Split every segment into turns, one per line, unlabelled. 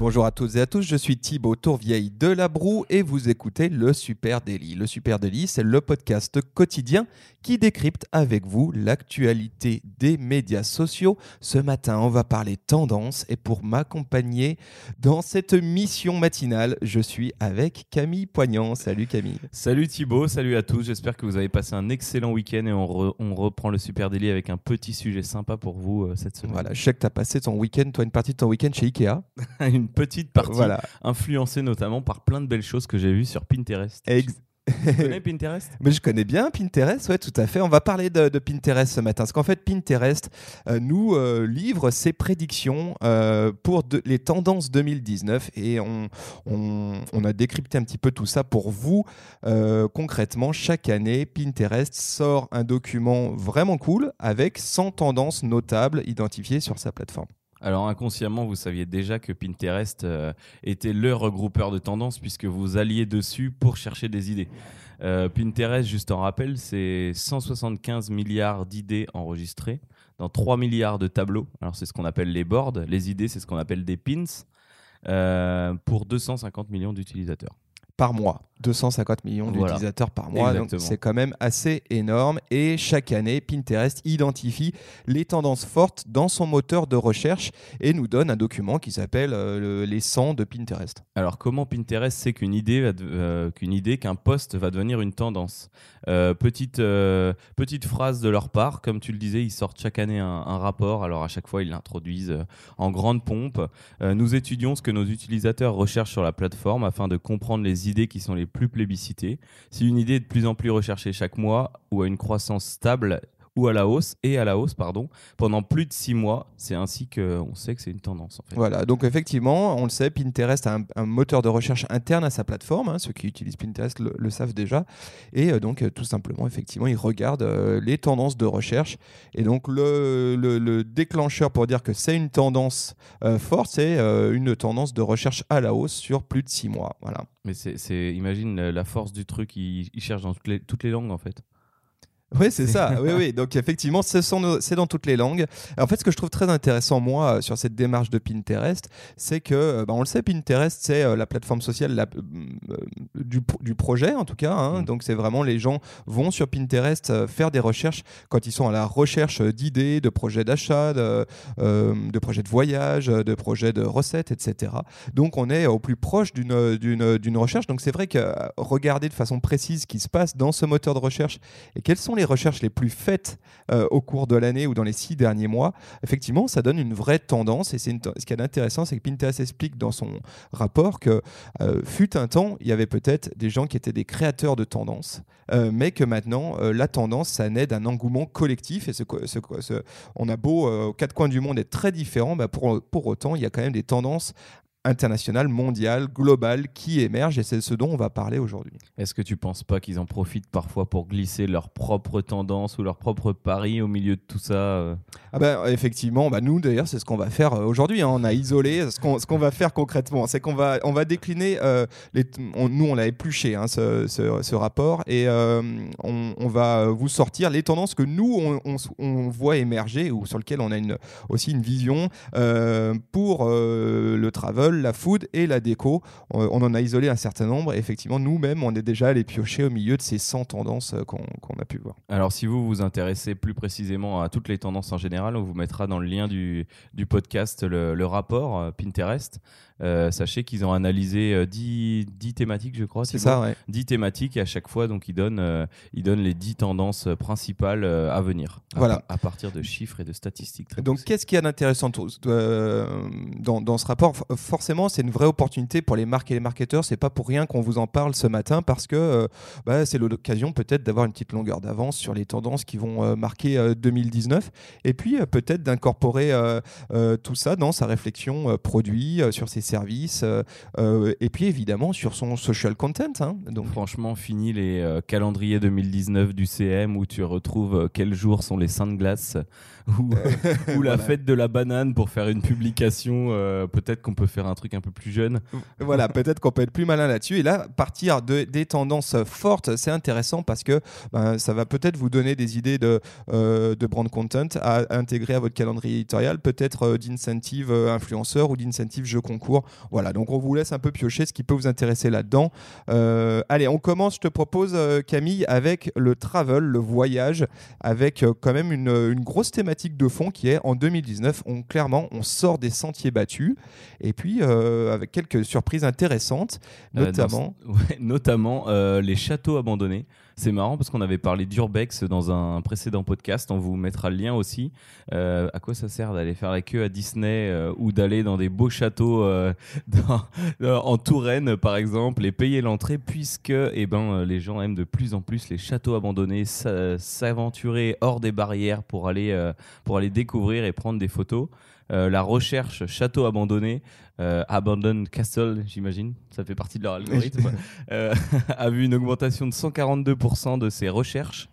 Bonjour à toutes et à tous, je suis Thibaut Tourvieille de La Broue et vous écoutez le Super Daily. Le Super Daily, c'est le podcast quotidien qui décrypte avec vous l'actualité des médias sociaux. Ce matin, on va parler tendance et pour m'accompagner dans cette mission matinale, je suis avec Camille Poignant. Salut Camille.
Salut Thibaut, salut à tous. J'espère que vous avez passé un excellent week-end et on, on, reprend le Super Daily avec un petit sujet sympa pour vous euh, cette semaine.
Voilà, je sais que tu as passé ton week-end, toi une partie de ton week-end chez Ikea.
une petite partie, voilà. influencée notamment par plein de belles choses que j'ai vues sur Pinterest. Tu connais Pinterest?
Mais je connais bien Pinterest, ouais, tout à fait. On va parler de, Pinterest ce matin. Parce qu'en fait, Pinterest euh, nous euh, livre ses prédictions euh, pour les tendances 2019 et on, on, a décrypté un petit peu tout ça pour vous. concrètement, chaque année, Pinterest sort un document vraiment cool avec 100 tendances notables identifiées sur sa plateforme.
Alors inconsciemment, vous saviez déjà que Pinterest euh, était le regroupeur de tendances puisque vous alliez dessus pour chercher des idées. Euh, Pinterest, juste en rappel, c'est 175 milliards d'idées enregistrées dans 3 milliards de tableaux. Alors c'est ce qu'on appelle les boards. Les idées, c'est ce qu'on appelle des pins euh, pour 250 millions d'utilisateurs
par mois. 250 millions d'utilisateurs par mois, donc c'est quand même assez énorme. Et chaque année, Pinterest identifie les tendances fortes dans son moteur de recherche et nous donne un document qui s'appelle euh, les 100 de Pinterest.
Alors comment Pinterest sait qu'une idée, euh, qu'une idée, qu'un post va devenir une tendance? Euh, petite, petite phrase de leur part, comme tu le disais, ils sortent chaque année un, un rapport. Alors à chaque fois, ils l'introduisent en grande pompe. nous étudions ce que nos utilisateurs recherchent sur la plateforme afin de comprendre les idées qui sont les plus plébiscitées. Si une idée est de plus en plus recherchée chaque mois ou à une croissance stable, ou à la hausse et à la hausse pardon pendant plus de six mois. C'est ainsi qu'on sait que c'est une tendance. En fait.
Voilà, donc effectivement, on le sait, Pinterest a un, moteur de recherche interne à sa plateforme. Hein, ceux qui utilisent Pinterest le, savent déjà. Et euh, donc, euh, tout simplement, effectivement, ils regardent euh, les tendances de recherche. Et donc, le, le, déclencheur pour dire que c'est une tendance forte, c'est une tendance de recherche à la hausse sur plus de six mois. Voilà.
Mais c'est, imagine la force du truc, ils, ils cherchent dans toutes les, toutes les langues en fait.
Oui, c'est ça. oui, oui. Donc effectivement, c'est dans toutes les langues. En fait, ce que je trouve très intéressant moi euh, sur cette démarche de Pinterest, c'est que, euh, bah, on le sait, Pinterest c'est euh, la plateforme sociale du, projet en tout cas. Hein. Mm. Donc c'est vraiment les gens vont sur Pinterest faire des recherches quand ils sont à la recherche d'idées, de projets d'achat, de, de, projets de voyage, de projets de recettes, etc. Donc on est au plus proche d'une recherche. Donc c'est vrai que regarder de façon précise ce qui se passe dans ce moteur de recherche et quels sont les recherches les plus faites euh, au cours de l'année ou dans les six derniers mois, effectivement, ça donne une vraie tendance. Et c'est ce qui est intéressant, c'est que Pinterest explique dans son rapport que euh, fut un temps, il y avait peut-être des gens qui étaient des créateurs de tendances, euh, mais que maintenant, la tendance, ça naît d'un engouement collectif. Et ce, ce, on a beau, aux quatre coins du monde, être très différents, bah pour, pour autant, il y a quand même des tendances international, mondial, global qui émerge et c'est ce dont on va parler aujourd'hui.
Est-ce que tu penses pas qu'ils en profitent parfois pour glisser leurs propres tendances ou leurs propres paris au milieu de tout ça euh
ah ben, Effectivement, bah nous d'ailleurs c'est ce qu'on va faire euh, aujourd'hui. Hein. On a isolé ce qu'on ce qu'on va faire concrètement, c'est qu'on va on va décliner euh, les, nous on l'a épluché hein, ce, ce, rapport et on, on, va vous sortir les tendances que nous on, on, voit émerger ou sur lesquelles on a une, aussi une vision pour le travel la food et la déco. On, en a isolé un certain nombre. Et effectivement, nous-mêmes, on est déjà allé piocher au milieu de ces 100 tendances euh, qu'on a pu voir.
Alors, si vous vous intéressez plus précisément à toutes les tendances en général, on vous mettra dans le lien du, du podcast le, le rapport euh, Pinterest. Euh, sachez qu'ils ont analysé 10, euh, thématiques, je crois.
C'est ça, ouais.
10 thématiques et à chaque fois, donc, ils donnent, euh, ils donnent les 10 tendances principales à venir.
Voilà.
À, partir de chiffres et de statistiques.
donc, qu'est-ce qu'il y a d'intéressant dans, dans, ce rapport? Forcément, c'est une vraie opportunité pour les marques et les marketeurs. C'est pas pour rien qu'on vous en parle ce matin parce que bah, c'est l'occasion peut-être d'avoir une petite longueur d'avance sur les tendances qui vont marquer 2019 et puis peut-être d'incorporer tout ça dans sa réflexion produit, sur ses services, euh, euh, et puis évidemment sur son social content. hein. Donc,
Franchement, fini les euh, calendriers 2019 du CM où tu retrouves euh, quels jours sont les Saintes Glaces ou, euh, ou la
Voilà.
fête de la banane pour faire une publication. euh, Peut-être qu'on peut faire un truc un peu plus jeune.
voilà, peut-être qu'on peut être plus malin là-dessus. Et là, partir de, des tendances fortes, c'est intéressant parce que ben, ça va peut-être vous donner des idées de, euh, de brand content à intégrer à votre calendrier éditorial, peut-être euh, d'incentive euh, influenceur ou d'incentive jeu concours. Voilà, donc on vous laisse un peu piocher ce qui peut vous intéresser là-dedans. Euh, allez, on commence, je te propose, euh, Camille, avec le travel, le voyage, avec euh, quand même une, une grosse thématique de fond qui est en 2019, on, clairement, on sort des sentiers battus et puis euh, avec quelques surprises intéressantes, notamment.
dans- ouais, notamment les châteaux abandonnés. C'est marrant parce qu'on avait parlé d'urbex dans un précédent podcast. On vous mettra le lien aussi. Euh, à quoi ça sert d'aller faire la queue à Disney euh, ou d'aller dans des beaux châteaux euh, en Touraine, par exemple, et payer l'entrée puisque eh ben, les gens aiment de plus en plus les châteaux abandonnés, s'a- s'aventurer hors des barrières pour aller, pour aller découvrir et prendre des photos. Euh, la recherche château abandonné, euh, Abandoned Castle, j'imagine, ça fait partie de leur algorithme, euh, a vu une augmentation de 142% de ses recherches.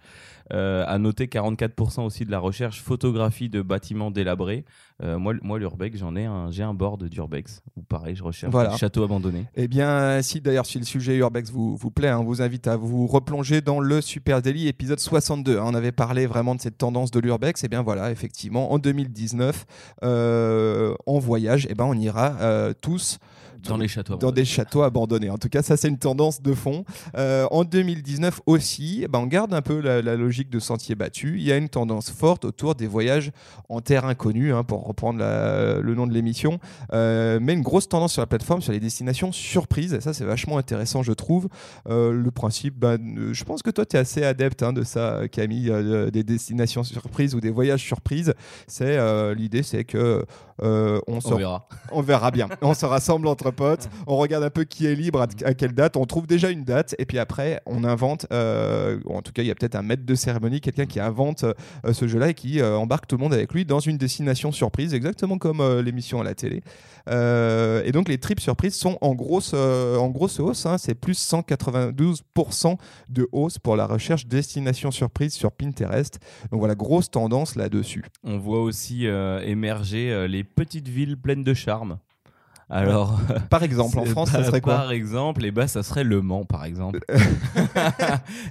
Euh, à noter 44% aussi de la recherche photographie de bâtiments délabrés. Euh, moi, moi l'Urbex, j'en ai un, j'ai un board d'Urbex pareil, je recherche
Voilà.
des châteaux abandonnés.
Eh bien, si d'ailleurs si le sujet Urbex vous, vous plaît, hein, on vous invite à vous replonger dans le Super Daily épisode 62. hein. on avait parlé vraiment de cette tendance de l'Urbex. Et bien voilà, effectivement, en 2019, euh, en voyage, eh ben, on ira euh, tous
Dans les châteaux
dans des châteaux abandonnés. En tout cas, ça, c'est une tendance de fond. Euh, en 2019 aussi, ben, on garde un peu la, la logique de sentier battu. Il y a une tendance forte autour des voyages en terre inconnue, hein, pour reprendre la- le nom de l'émission. Euh, mais une grosse tendance sur la plateforme sur les destinations surprises. Et ça, c'est vachement intéressant, je trouve. Euh, le principe, euh, je pense que toi, tu es assez adepte hein, de ça, Camille, des destinations surprises ou des voyages surprises. C'est L'idée, c'est que euh, on, se
On verra.
on verra bien. On se rassemble entre on regarde un peu qui est libre, à, quelle date, on trouve déjà une date, et puis après, on invente, euh, ou en tout cas, il y a peut-être un maître de cérémonie, quelqu'un qui invente euh, ce jeu-là et qui euh, embarque tout le monde avec lui dans une destination surprise, exactement comme l'émission à la télé. Et donc, les trips surprises sont en grosse, en grosse hausse, hein. c'est plus 192% de hausse pour la recherche destination surprise sur Pinterest. Donc voilà, grosse tendance là-dessus.
On voit aussi émerger les petites villes pleines de charme. Alors,
Par exemple, en France, ça serait quoi
Par exemple, eh ben, ça serait Le Mans, par exemple.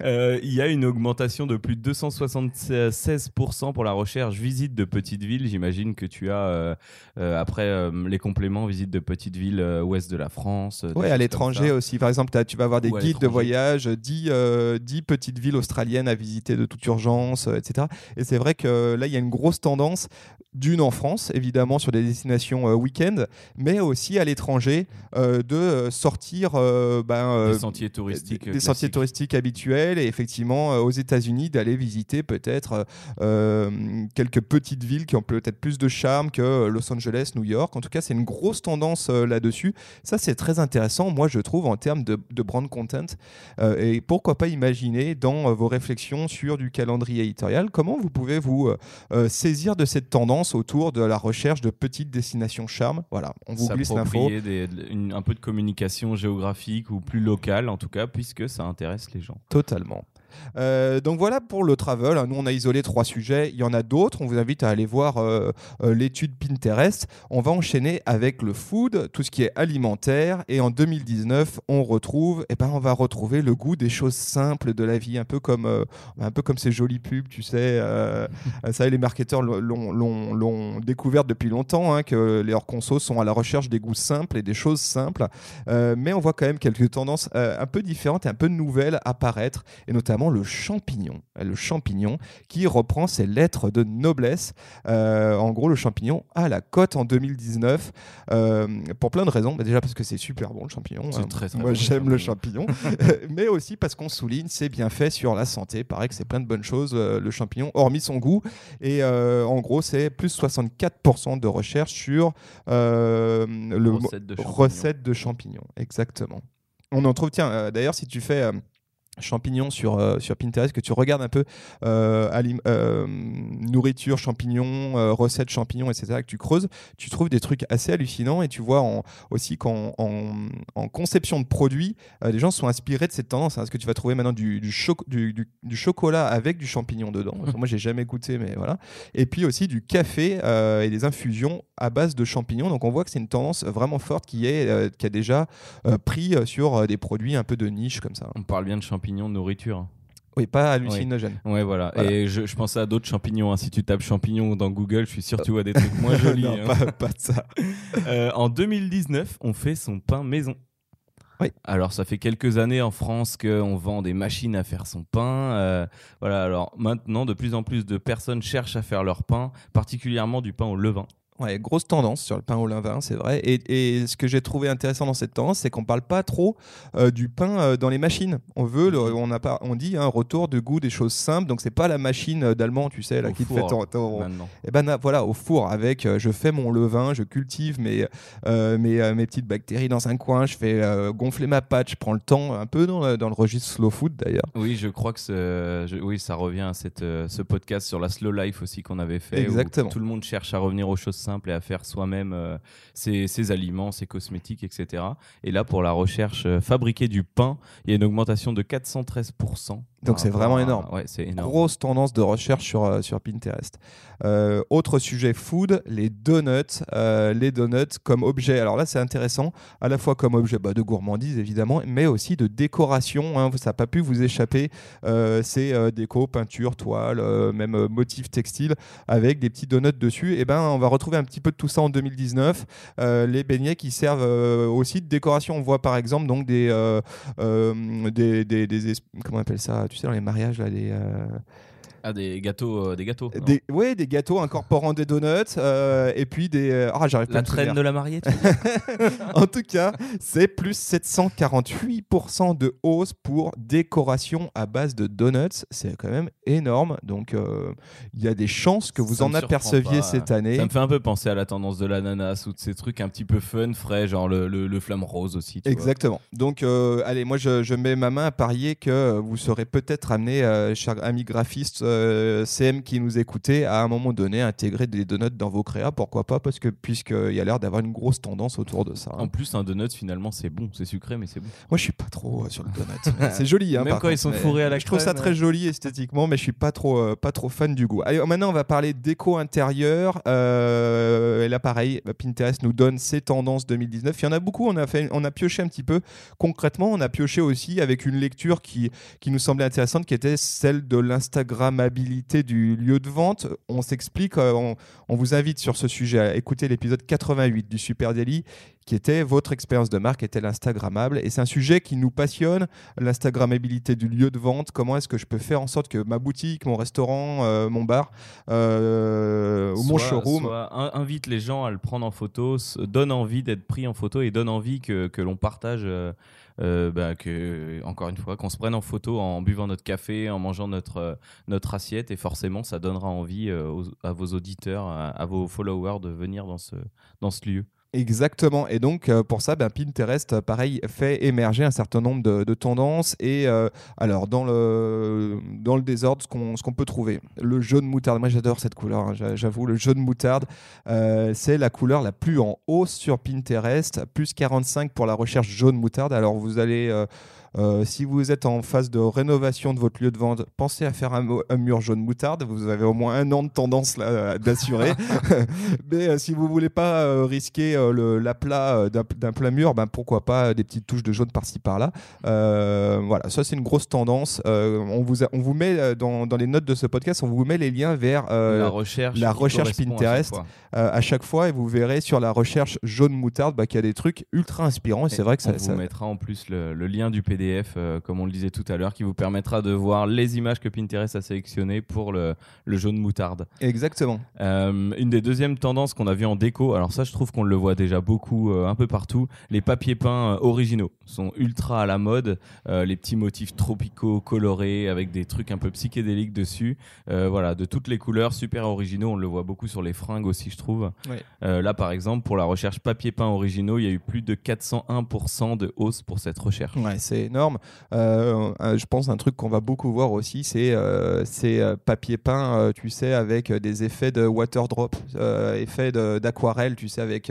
Euh, Il y a une augmentation de plus de 276% pour la recherche visite de petites villes. J'imagine que tu as, euh, euh, après les compléments, visite de petites villes ouest de la France. choses
à l'étranger aussi. Par exemple, tu vas avoir des
Ou
guides de voyage, 10, euh, 10 petites villes australiennes à visiter de toute urgence, etc. Et c'est vrai que là, il y a une grosse tendance, d'une en France, évidemment, sur des destinations week-end, mais aussi à l'étranger, euh, de euh, sortir euh, ben,
Des sentiers touristiques.
des sentiers
classiques.
touristiques habituels et effectivement aux États-Unis d'aller visiter peut-être quelques petites villes qui ont peut-être plus de charme que Los Angeles, New York. En tout cas, c'est une grosse tendance là-dessus. Ça, c'est très intéressant, moi, je trouve, en termes de, de brand content. Euh, et pourquoi pas imaginer dans euh, vos réflexions sur du calendrier éditorial comment vous pouvez vous euh, saisir de cette tendance autour de la recherche de petites destinations charme. Voilà, on vous glisse l'info.
S'approprier des- de- une- un peu de communication géographique ou plus locale, en tout cas, puisque ça intéresse les gens.
Totalement. Euh, donc voilà pour le travel. Nous, on a isolé trois sujets. Il y en a d'autres. On vous invite à aller voir euh, euh, l'étude Pinterest. On va enchaîner avec le food, tout ce qui est alimentaire. Et en 2019, on retrouve, eh ben, on va retrouver le goût des choses simples de la vie, un peu comme, un peu comme ces jolies pubs, tu sais. ça, les marketeurs l'ont- découvert depuis longtemps, hein, que leurs consos sont à la recherche des goûts simples et des choses simples. Mais on voit quand même quelques tendances un peu différentes et un peu nouvelles apparaître, et notamment le champignon. Euh, Le champignon qui reprend ses lettres de noblesse. Euh, en gros, le champignon a la cote en 2019 euh, pour plein de raisons. Bah, déjà parce que c'est super bon le champignon.
C'est
hein.
très, très
Moi
bon,
j'aime le champignon. mais aussi parce qu'on souligne ses bienfaits sur la santé. Pareil que c'est plein de bonnes choses le champignon, hormis son goût. Et en gros, c'est plus 64% de recherche sur le
Recette de champignons.
recette de champignons. Exactement. On en trouve, tiens, euh, d'ailleurs, si tu fais. euh, champignons sur, euh, sur Pinterest, que tu regardes un peu euh, euh, nourriture, champignons, euh, recettes champignons, etc., que tu creuses, tu trouves des trucs assez hallucinants et tu vois en- aussi qu'en en, en conception de produits, les gens sont inspirés de cette tendance. hein, parce que tu vas trouver maintenant du, du, choc- du, du- du chocolat avec du champignon dedans? Enfin, moi, j'ai jamais goûté, mais voilà. Et puis aussi du café et des infusions à base de champignons. Donc on voit que c'est une tendance vraiment forte qui, est, qui a déjà pris sur des produits un peu de niche comme ça.
On parle bien de champignons de nourriture.
Oui, pas hallucinogène.
Ouais, voilà.
Voilà.
Et je, je pensais à d'autres champignons. hein. Si tu tapes champignons dans Google, je suis sûr que tu vois des trucs moins jolis.
non,
hein.
pas, pas de ça.
Euh, en 2019, on fait son pain maison.
Oui.
Alors, ça fait quelques années en France qu'on vend des machines à faire son pain. euh, voilà. Alors maintenant, de plus en plus de personnes cherchent à faire leur pain, particulièrement du pain au levain.
Ouais, grosse tendance sur le pain au levain, c'est vrai. Et, et ce que j'ai trouvé intéressant dans cette tendance, c'est qu'on parle pas trop euh, du pain euh, dans les machines. On veut, le- on a pas, on dit un retour de goût des choses simples. Donc c'est pas la machine euh, d'allemand, tu sais, là
Au
qui te
four,
fait ton, ton-
Maintenant.
Eh ben na- voilà, au four avec, je fais mon levain, je cultive mes, mes, mes petites bactéries dans un coin, je fais gonfler ma pâte, je prends le temps, un peu dans le, dans le registre slow food d'ailleurs.
Oui, je crois que ce- je- oui, ça revient à cette, ce podcast sur la slow life aussi qu'on avait fait. où
Exactement.
tout le monde cherche à revenir aux choses et à faire soi-même euh, ses, ses aliments, ses cosmétiques, etc. Et là, pour la recherche euh, fabriquer du pain, il y a une augmentation de 413%.
Donc c'est vraiment
à-
énorme.
Ouais, c'est énorme.
Grosse tendance de recherche sur, euh, sur Pinterest. Euh, autre sujet food, les donuts. Euh, les donuts comme objet, alors là c'est intéressant, à la fois comme objet bah, de gourmandise évidemment, mais aussi de décoration. hein. ça n'a pas pu vous échapper. C'est déco, peinture, toile, même motif textile avec des petits donuts dessus. Et ben on va retrouver un petit peu de tout ça en 2019. Euh, les beignets qui servent aussi de décoration. On voit par exemple donc des, des, des, des es- comment on appelle ça? Tu sais dans les mariages là des euh,
Ah, des gâteaux, euh, des gâteaux.
des, ouais, des gâteaux incorporant des donuts euh, et puis des. euh, Ah, j'arrive pas à
La traîne de la mariée.
En tout cas, c'est plus 748% de hausse pour décoration à base de donuts. C'est quand même énorme. Donc, euh, il y a des chances que vous
Ça
en aperceviez
pas.
cette année.
Ça me fait un peu penser à la tendance de l'ananas ou de ces trucs un petit peu fun, frais, genre le, le, le flamme rose aussi. tu vois.
Exactement. Donc, euh, allez, moi, je, je mets ma main à parier que vous serez peut-être amené, euh, cher ami graphiste euh, CM qui nous écoutez, à un moment donné, intégrer des donuts dans vos créas. Pourquoi pas? Parce que puisqu'il y a l'air d'avoir une grosse tendance autour de ça. hein.
En plus, un donut, finalement, c'est bon. C'est sucré, mais c'est bon.
Moi, je suis pas trop euh, sur le donut. C'est joli, hein,
Même quand ils sont fourrés à la
Je trouve ça très joli esthétiquement, mais je suis pas trop, euh, pas trop fan du goût. Allez, maintenant, on va parler déco intérieure. Et là, pareil, Pinterest nous donne ses tendances 2019. Il y en a beaucoup. On a fait, on a pioché un petit peu. Concrètement, on a pioché aussi avec une lecture qui, qui nous semblait intéressante, qui était celle de du lieu de vente. On s'explique. euh, on, on vous invite sur ce sujet à écouter l'épisode 88 du Super Daily qui était votre expérience de marque, était l'Instagrammable. Et c'est un sujet qui nous passionne, l'Instagrammabilité du lieu de vente. Comment est-ce que je peux faire en sorte que ma boutique, mon restaurant, euh, mon bar, euh, ou mon showroom,
soit invite les gens à le prendre en photo, donne envie d'être pris en photo et donne envie que, que l'on partage. euh, euh, bah, que, encore une fois, qu'on se prenne en photo en buvant notre café, en mangeant notre, euh, notre assiette, et forcément, ça donnera envie euh, à vos auditeurs, à, vos followers de venir dans ce lieu.
Exactement. Et donc, euh, pour ça, ben, Pinterest, euh, pareil, fait émerger un certain nombre de, tendances. Et euh, alors, dans le, dans le désordre, ce qu'on peut trouver, le jaune moutarde. Moi, j'adore cette couleur, hein, j'a- j'avoue. Le jaune moutarde, c'est la couleur la plus en hausse sur Pinterest. Plus 45 pour la recherche jaune moutarde. Alors, vous allez. Euh, si vous êtes en phase de rénovation de votre lieu de vente, pensez à faire un, mur jaune moutarde. Vous avez au moins un an de tendance là, d'assurer. Mais euh, si vous voulez pas euh, risquer euh, l'aplat d'un plat mur, ben, pourquoi pas des petites touches de jaune par-ci par-là. Voilà, ça c'est une grosse tendance. On, vous a- on vous met dans, dans les notes de ce podcast, on vous met les liens vers
la recherche,
la recherche
correspond à chaque
Pinterest. à chaque fois et vous verrez sur la recherche jaune moutarde bah, qu'il y a des trucs ultra inspirants. Et c'est vrai que
on
ça,
vous
ça-
mettra en plus le, le lien du PDF, euh, comme on le disait tout à l'heure, qui vous permettra de voir les images que Pinterest a sélectionnées pour le, le jaune moutarde.
Exactement.
Euh, une des deuxièmes tendances qu'on a vu en déco, alors ça je trouve qu'on le voit déjà beaucoup euh, un peu partout, les papiers peints originaux sont ultra à la mode, les petits motifs tropicaux colorés avec des trucs un peu psychédéliques dessus, voilà, de toutes les couleurs, super originaux, on le voit beaucoup sur les fringues aussi je trouve.
Ouais.
Là par exemple pour la recherche papier peint originaux, il y a eu plus de 401% de hausse pour cette recherche.
Ouais, c'est énorme. Euh, euh, je pense un truc qu'on va beaucoup voir aussi, c'est euh, ces euh, papier peint, euh, tu sais, avec des effets de water drop, effets d'aquarelle, tu sais, avec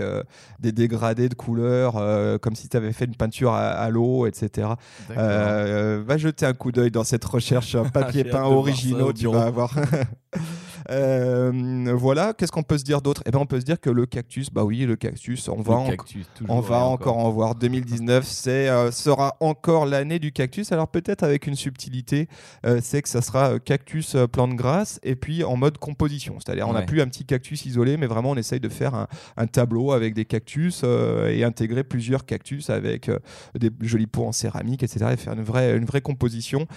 des dégradés de couleurs, comme si tu avais fait une peinture à, à l'eau, etc. Va jeter un coup d'œil dans cette recherche euh, papier peint originaux,
au
tu vas avoir. Euh, voilà, qu'est-ce qu'on peut se dire d'autre? Eh ben, on peut se dire que le cactus, bah oui, le cactus, on va, en- on va encore en voir. 2019, c'est euh, sera encore l'année du cactus. Alors peut-être avec une subtilité, euh, c'est que ça sera euh, cactus plante grasse et puis en mode composition. C'est-à-dire on n'a
Ouais.
plus un petit cactus isolé, mais vraiment on essaye de faire un, un tableau avec des cactus euh, et intégrer plusieurs cactus avec des jolis pots en céramique, etc. Et faire une vraie, une vraie composition.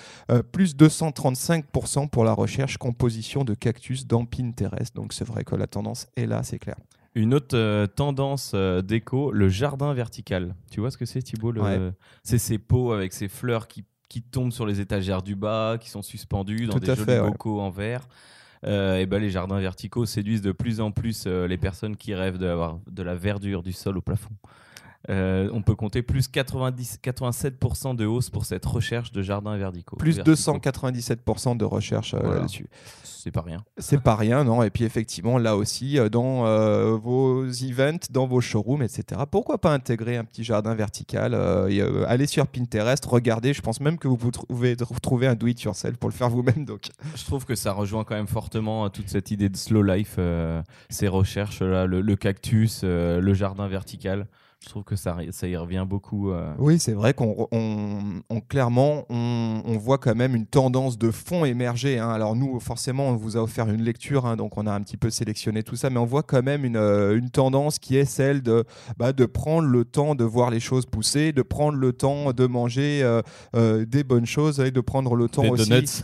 Plus 235% pour la recherche composition de cactus dans Pinterest. Donc c'est vrai que la tendance est là, c'est clair.
Une autre euh, tendance euh, déco, le jardin vertical. Tu vois ce que c'est, le-
Ouais.
C'est ces pots avec ces fleurs qui, qui tombent sur les étagères du bas, qui sont suspendues dans
Tout
des jolis
fait, ouais.
bocaux en verre. Euh, et ben les jardins verticaux séduisent de plus en plus euh, les personnes qui rêvent d'avoir de la verdure du sol au plafond. Euh, on peut compter plus 90, 87% de hausse pour cette recherche de jardins verticaux.
Plus
verticaux.
297% de recherche euh,
Voilà.
là-dessus.
C'est pas rien.
C'est pas rien, non Et puis effectivement, là aussi, euh, dans euh, vos events, dans vos showrooms, etc., pourquoi pas intégrer un petit jardin vertical et, Allez sur Pinterest, regardez. Je pense même que vous pouvez retrouver un do-it-yourself pour le faire vous-même. Donc,
Je trouve que ça rejoint quand même fortement toute cette idée de slow life, ces recherches là, le, le cactus, le jardin vertical. Je trouve que ça, ça y revient beaucoup. euh.
oui, c'est vrai qu'on on, on- clairement, on, on voit quand même une tendance de fond émerger. hein. Alors nous, forcément, on vous a offert une lecture, hein, donc on a un petit peu sélectionné tout ça, mais on voit quand même une, euh, une tendance qui est celle de, bah, de prendre le temps de voir les choses pousser, de prendre le temps de manger euh, euh, des bonnes choses et de prendre le temps
Des
aussi.
donuts.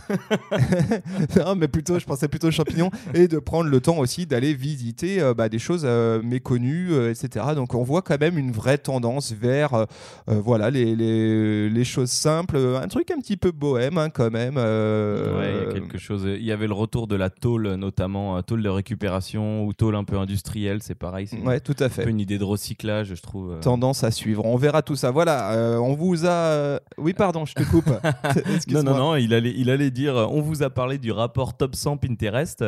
non, mais plutôt, je pensais plutôt aux champignons et de prendre le temps aussi d'aller visiter bah, des choses méconnues, etc. Donc on voit quand même une vraie tendance vers euh, euh, voilà les, les, les choses simples, euh, un truc un petit peu bohème hein, quand même. euh,
Ouais, il y a quelque chose. Il y avait le retour de la tôle, notamment tôle de récupération ou tôle un peu industrielle. C'est pareil. C'est
Ouais, tout à
un
fait.
peu une idée de recyclage, je trouve.
Tendance à suivre. On verra tout ça. Voilà, on vous a. Oui, pardon, je te coupe.
Non, non, non, il allait, il allait dire, on vous a parlé du rapport Top 100 Pinterest.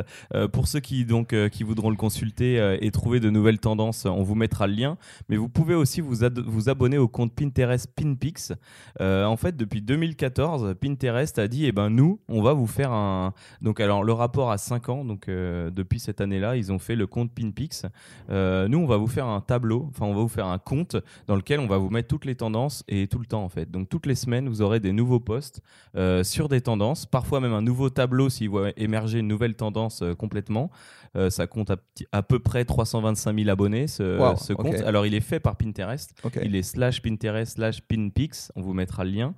Pour ceux qui, donc, qui voudront le consulter et trouver de nouvelles tendances, on vous mettra le lien. Mais vous pouvez aussi vous, vous abonner au compte Pinterest Pinpix. Euh, en fait, depuis 2014, Pinterest a dit, eh ben, nous, on va vous faire un... Donc, alors, le rapport a 5 ans, donc euh, depuis cette année-là, ils ont fait le compte Pinpix. Euh, nous, on va vous faire un tableau, enfin, on va vous faire un compte dans lequel on va vous mettre toutes les tendances et tout le temps, en fait. Donc, toutes les semaines, vous aurez des nouveaux posts sur des tendances, parfois même un nouveau tableau s'il voit émerger une nouvelle tendance complètement. Ça compte à, à peu près 325 000 abonnés, ce,
Wow,
ce
ok.
compte. Alors, il est fait par Pinterest. Il est slash Pinterest slash Pinpix. On vous mettra le lien.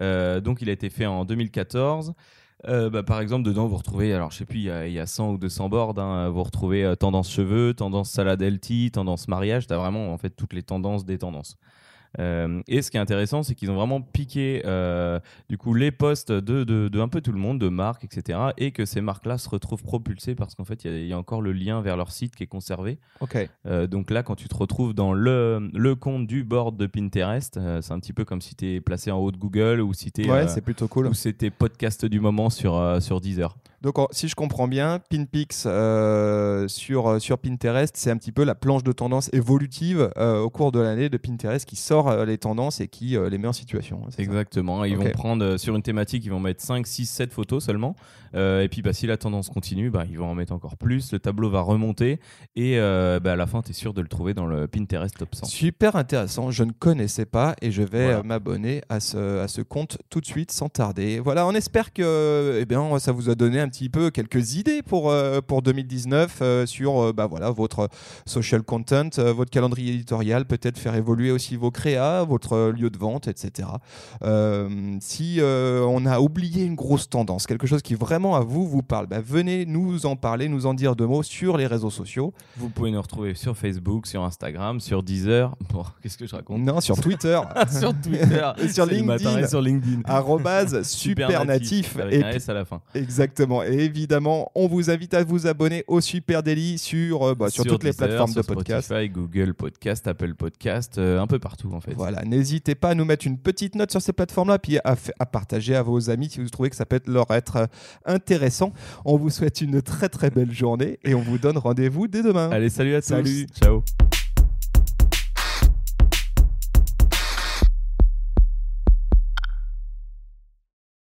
Euh, donc, il a été fait en 2014. Euh, bah, par exemple, dedans, vous retrouvez, alors je sais plus, il y, a- il y a 100 ou 200 boards. hein. vous retrouvez euh, tendance cheveux, tendance salade healthy, tendance mariage. Tu as vraiment en fait toutes les tendances des tendances. Euh, et ce qui est intéressant, c'est qu'ils ont vraiment piqué euh, du coup les posts de, de, de un peu tout le monde, de marques, etc. Et que ces marques-là se retrouvent propulsées parce qu'en fait, il y a- il y, a encore le lien vers leur site qui est conservé.
Ok.
Euh, donc là, quand tu te retrouves dans le, le compte du board de Pinterest, c'est un petit peu comme si tu es placé en haut de Google ou si tu
Ouais, c'est plutôt cool.
c'était podcast du moment sur, sur Deezer.
Donc, si je comprends bien, Pinpix euh, sur, euh, sur Pinterest, c'est un petit peu la planche de tendance évolutive euh, au cours de l'année de Pinterest qui sort les tendances et qui les met en situation.
Exactement. Ils vont prendre sur une thématique, ils vont mettre 5, 6, 7 photos seulement. Et puis bah, si la tendance continue, bah, ils vont en mettre encore plus. Le tableau va remonter. Et bah, à la fin, tu es sûr de le trouver dans le Pinterest Top 100.
Super intéressant, je ne connaissais pas et je vais
Voilà.
m'abonner à ce, à ce compte tout de suite sans tarder. Voilà, on espère que eh bien, ça vous a donné un petit peu quelques idées pour, euh, pour 2019 euh, sur euh, bah, voilà, votre social content, votre calendrier éditorial, peut-être faire évoluer aussi vos créas, votre lieu de vente, etc. Si on a oublié une grosse tendance, quelque chose qui vraiment à vous vous parle, bah, venez nous en parler, nous en dire deux mots sur les réseaux sociaux.
Vous pouvez nous retrouver sur Facebook, sur Instagram, sur Deezer. Bon, qu'est-ce que je raconte?
Non, sur Twitter.
Sur Twitter,
Et sur LinkedIn.
sur LinkedIn.
arrobase super natif
avec
et
un S à la fin.
exactement Et évidemment, on vous invite à vous abonner au Super Daily sur, euh, bah, sur, toutes les plateformes de podcast.
Spotify, Google Podcast, Apple Podcast, euh, un peu partout en fait.
Voilà, n'hésitez pas à nous mettre une petite note sur ces plateformes-là, puis à, partager à vos amis si vous trouvez que ça peut être leur être euh, intéressant. On vous souhaite une très très belle journée et on vous donne rendez-vous dès demain.
Allez, salut à tous.
Salut.
Ciao.